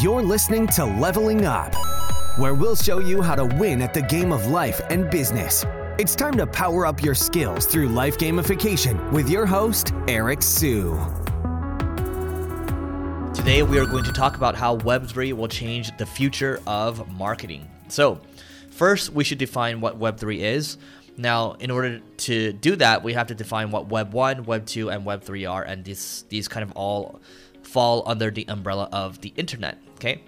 You're listening to Leveling Up, where we'll show you how to win at the game of life and business. It's time to power up your skills through life gamification with your host, Eric Siu. Today, we are going to talk about how Web3 will change the future of marketing. So, first, we should define what Web3 is. Now, in order to do that, we have to define what Web 1, Web 2, and Web 3 are, and these, these kind of all fall under the umbrella of the internet. Okay,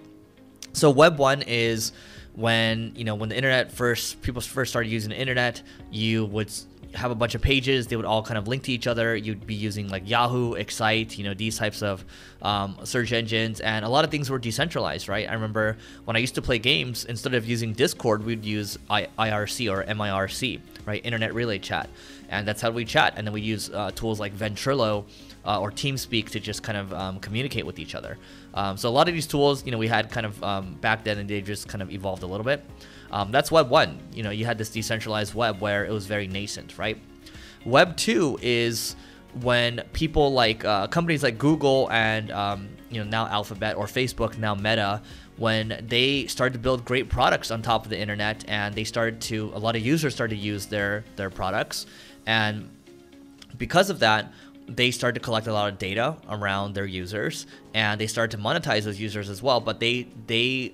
so Web one is when you know when the internet first people first started using the internet, you would have a bunch of pages. They would all kind of link to each other. You'd be using like Yahoo, Excite, you know, these types of um, search engines, and a lot of things were decentralized, right? I remember when I used to play games, instead of using Discord, we'd use I- IRC or MIRC, right? Internet Relay Chat, and that's how we chat. And then we use uh, tools like Ventrilo uh, or TeamSpeak to just kind of um, communicate with each other. Um, so a lot of these tools, you know, we had kind of um, back then, and they just kind of evolved a little bit. Um, that's Web one. You know, you had this decentralized web where it was very nascent, right? Web two is when people like uh, companies like Google and um, you know now Alphabet or Facebook, now Meta, when they started to build great products on top of the internet, and they started to a lot of users started to use their their products, and because of that, they started to collect a lot of data around their users and they started to monetize those users as well but they they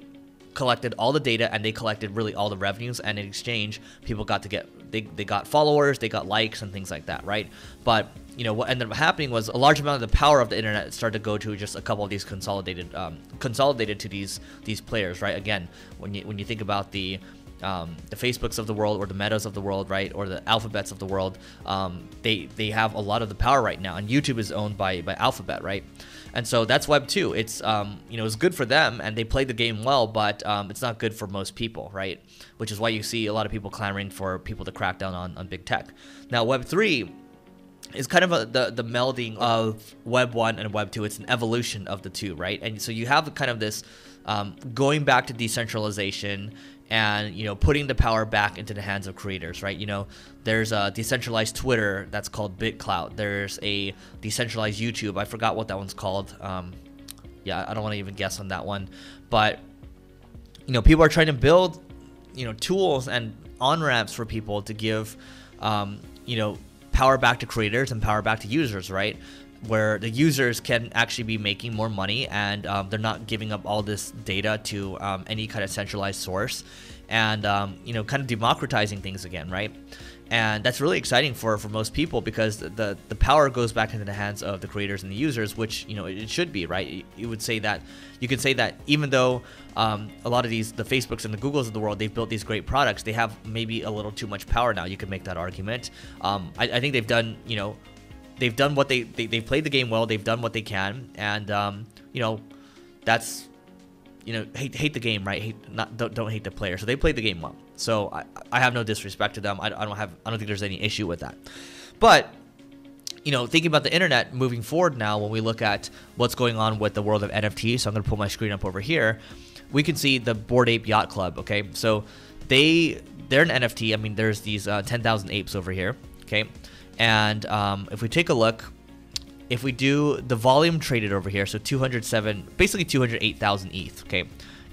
collected all the data and they collected really all the revenues. And in exchange people got to get they, they got followers they got likes and things like that right? But you know what ended up happening was a large amount of the power of the internet started to go to just a couple of these consolidated um, consolidated to these these players right? Again when you when you think about the um, the Facebooks of the world or the Metas of the world, right, or the Alphabets of the world, um, they they have a lot of the power right now, and YouTube is owned by by Alphabet, right, and so that's Web two. It's um, you know it's good for them, and they play the game well, but um, it's not good for most people, right, which is why you see a lot of people clamoring for people to crack down on on big tech. Now Web three is kind of a, the the melding of Web one and Web two. It's an evolution of the two, right, and so you have kind of this. Um, going back to decentralization and you know putting the power back into the hands of creators right? You know there's a decentralized twitter that's called bitclout. There's a decentralized youtube. I forgot what that one's called. Um, yeah i don't want to even guess on that one. But you know people are trying to build you know tools and on ramps for people to give um, you know power back to creators and power back to users right where the users can actually be making more money and um, they're not giving up all this data to um, any kind of centralized source. And um, you know kind of democratizing things again right? And that's really exciting for, for most people because the, the power goes back into the hands of the creators and the users which you know it should be right? You would say that you could say that even though um, a lot of these the facebooks and the googles of the world they've built these great products they have maybe a little too much power now. You could make that argument. Um, I, I think they've done you know they've done what they, they they've played the game well. They've done what they can, and um, you know, that's you know hate hate the game, right? Hate not don't, don't hate the player. So they played the game well. So I, I have no disrespect to them. I, I don't have I don't think there's any issue with that. But you know, thinking about the internet moving forward now, when we look at what's going on with the world of NFTs, so I'm going to pull my screen up over here. We can see the Bored Ape Yacht Club. Okay, so they they're an NFT. I mean, there's these uh, 10,000 apes over here. Okay, and um, if we take a look, if we do the volume traded over here, so 207, basically 208,000 ETH. Okay,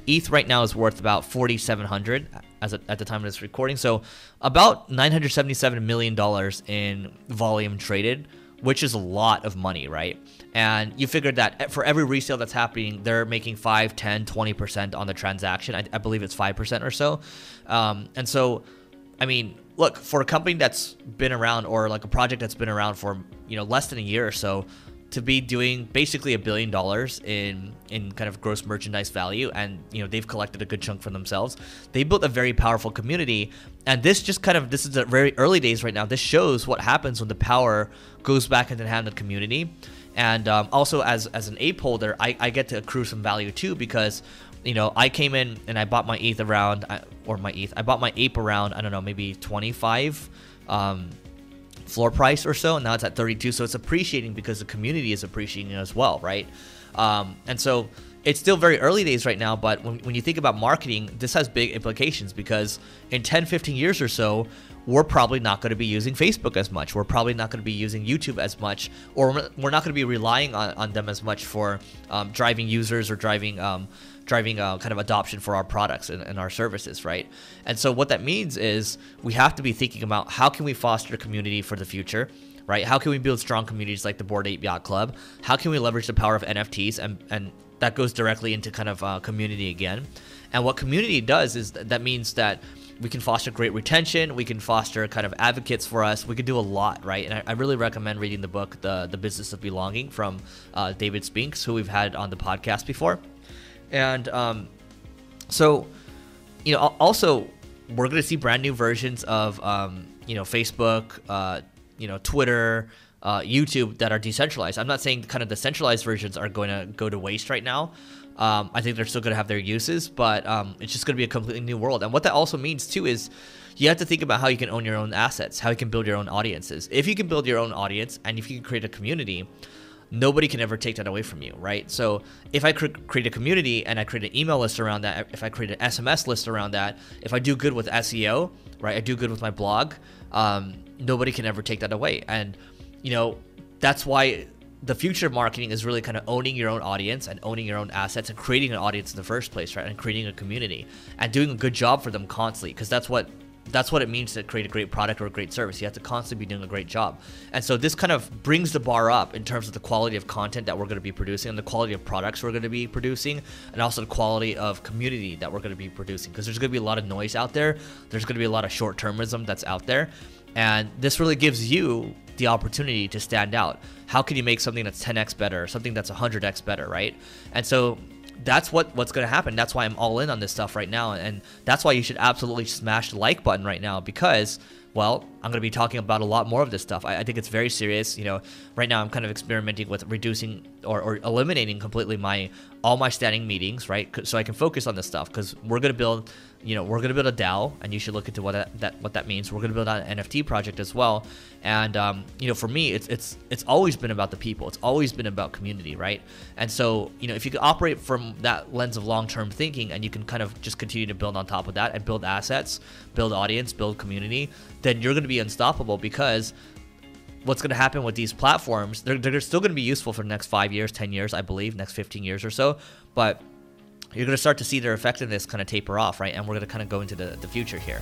ETH right now is worth about 4,700 as a, at the time of this recording. So about 977 million dollars in volume traded, which is a lot of money, right? And you figured that for every resale that's happening, they're making 5, 10, 20% on the transaction. I, I believe it's 5% or so. Um, and so, I mean, look for a company that's been around or like a project that's been around for you know less than a year or so to be doing basically a billion dollars in in kind of gross merchandise value and you know they've collected a good chunk for themselves they built a very powerful community. And this just kind of this is the very early days right now. This shows what happens when the power goes back into the hand of the community. And um, also as as an ape holder I, I get to accrue some value too because you know, I came in and I bought my ETH around, or my ETH, I bought my ape around, I don't know, maybe 25 um, floor price or so. And now it's at 32. So it's appreciating because the community is appreciating as well, right? Um, and so it's still very early days right now, but when, when you think about marketing, this has big implications because in 10, 15 years or so, we're probably not going to be using Facebook as much. We're probably not going to be using YouTube as much, or we're not going to be relying on, on them as much for um, driving users or driving um, driving uh, kind of adoption for our products and, and, our services, right? And so what that means is we have to be thinking about how can we foster community for the future, right? How can we build strong communities like the Bored Ape Yacht Club? How can we leverage the power of NFTs and and that goes directly into kind of uh, community again. And what community does is th- that means that we can foster great retention. We can foster kind of advocates for us. We can do a lot, right? And I, I really recommend reading the book, the the Business of Belonging, from uh, David Spinks, who we've had on the podcast before. And um, so, you know, also we're going to see brand new versions of um, you know Facebook, uh, you know Twitter, uh, YouTube that are decentralized. I'm not saying kind of the centralized versions are going to go to waste right now. Um, I think they're still going to have their uses, but um, it's just going to be a completely new world. And what that also means too is you have to think about how you can own your own assets, how you can build your own audiences. If you can build your own audience and if you can create a community, nobody can ever take that away from you, right? So if I cr- create a community and I create an email list around that, if I create an SMS list around that, if I do good with SEO, right, I do good with my blog, um, nobody can ever take that away. And you know, that's why the future of marketing is really kind of owning your own audience and owning your own assets and creating an audience in the first place, right? And creating a community and doing a good job for them constantly because that's what that's what it means to create a great product or a great service. You have to constantly be doing a great job. And so this kind of brings the bar up in terms of the quality of content that we're going to be producing and the quality of products we're going to be producing and also the quality of community that we're going to be producing because there's going to be a lot of noise out there. There's going to be a lot of short-termism that's out there. And this really gives you the opportunity to stand out. How can you make something that's 10x better, something that's 100x better, right? And so that's what what's going to happen. That's why I'm all in on this stuff right now, and that's why you should absolutely smash the like button right now because well, I'm going to be talking about a lot more of this stuff. I, I, think it's very serious. You know, right now I'm kind of experimenting with reducing or, or eliminating completely my all my standing meetings, right? So I can focus on this stuff because we're to build you know we're to build a DAO, and you should look into what that, that what that means. We're to build an NFT project as well, and um, you know for me, it's it's it's always been about the people. It's always been about community, right? And so you know if you can operate from that lens of long-term thinking, and you can kind of just continue to build on top of that and build assets, build audience, build community, then you're to be unstoppable because what's going to happen with these platforms they're, they're still going to be useful for the next five years 10 years i believe next 15 years or so but you're going to start to see their effectiveness kind of taper off, right? And we're going to kind of go into the, the future here.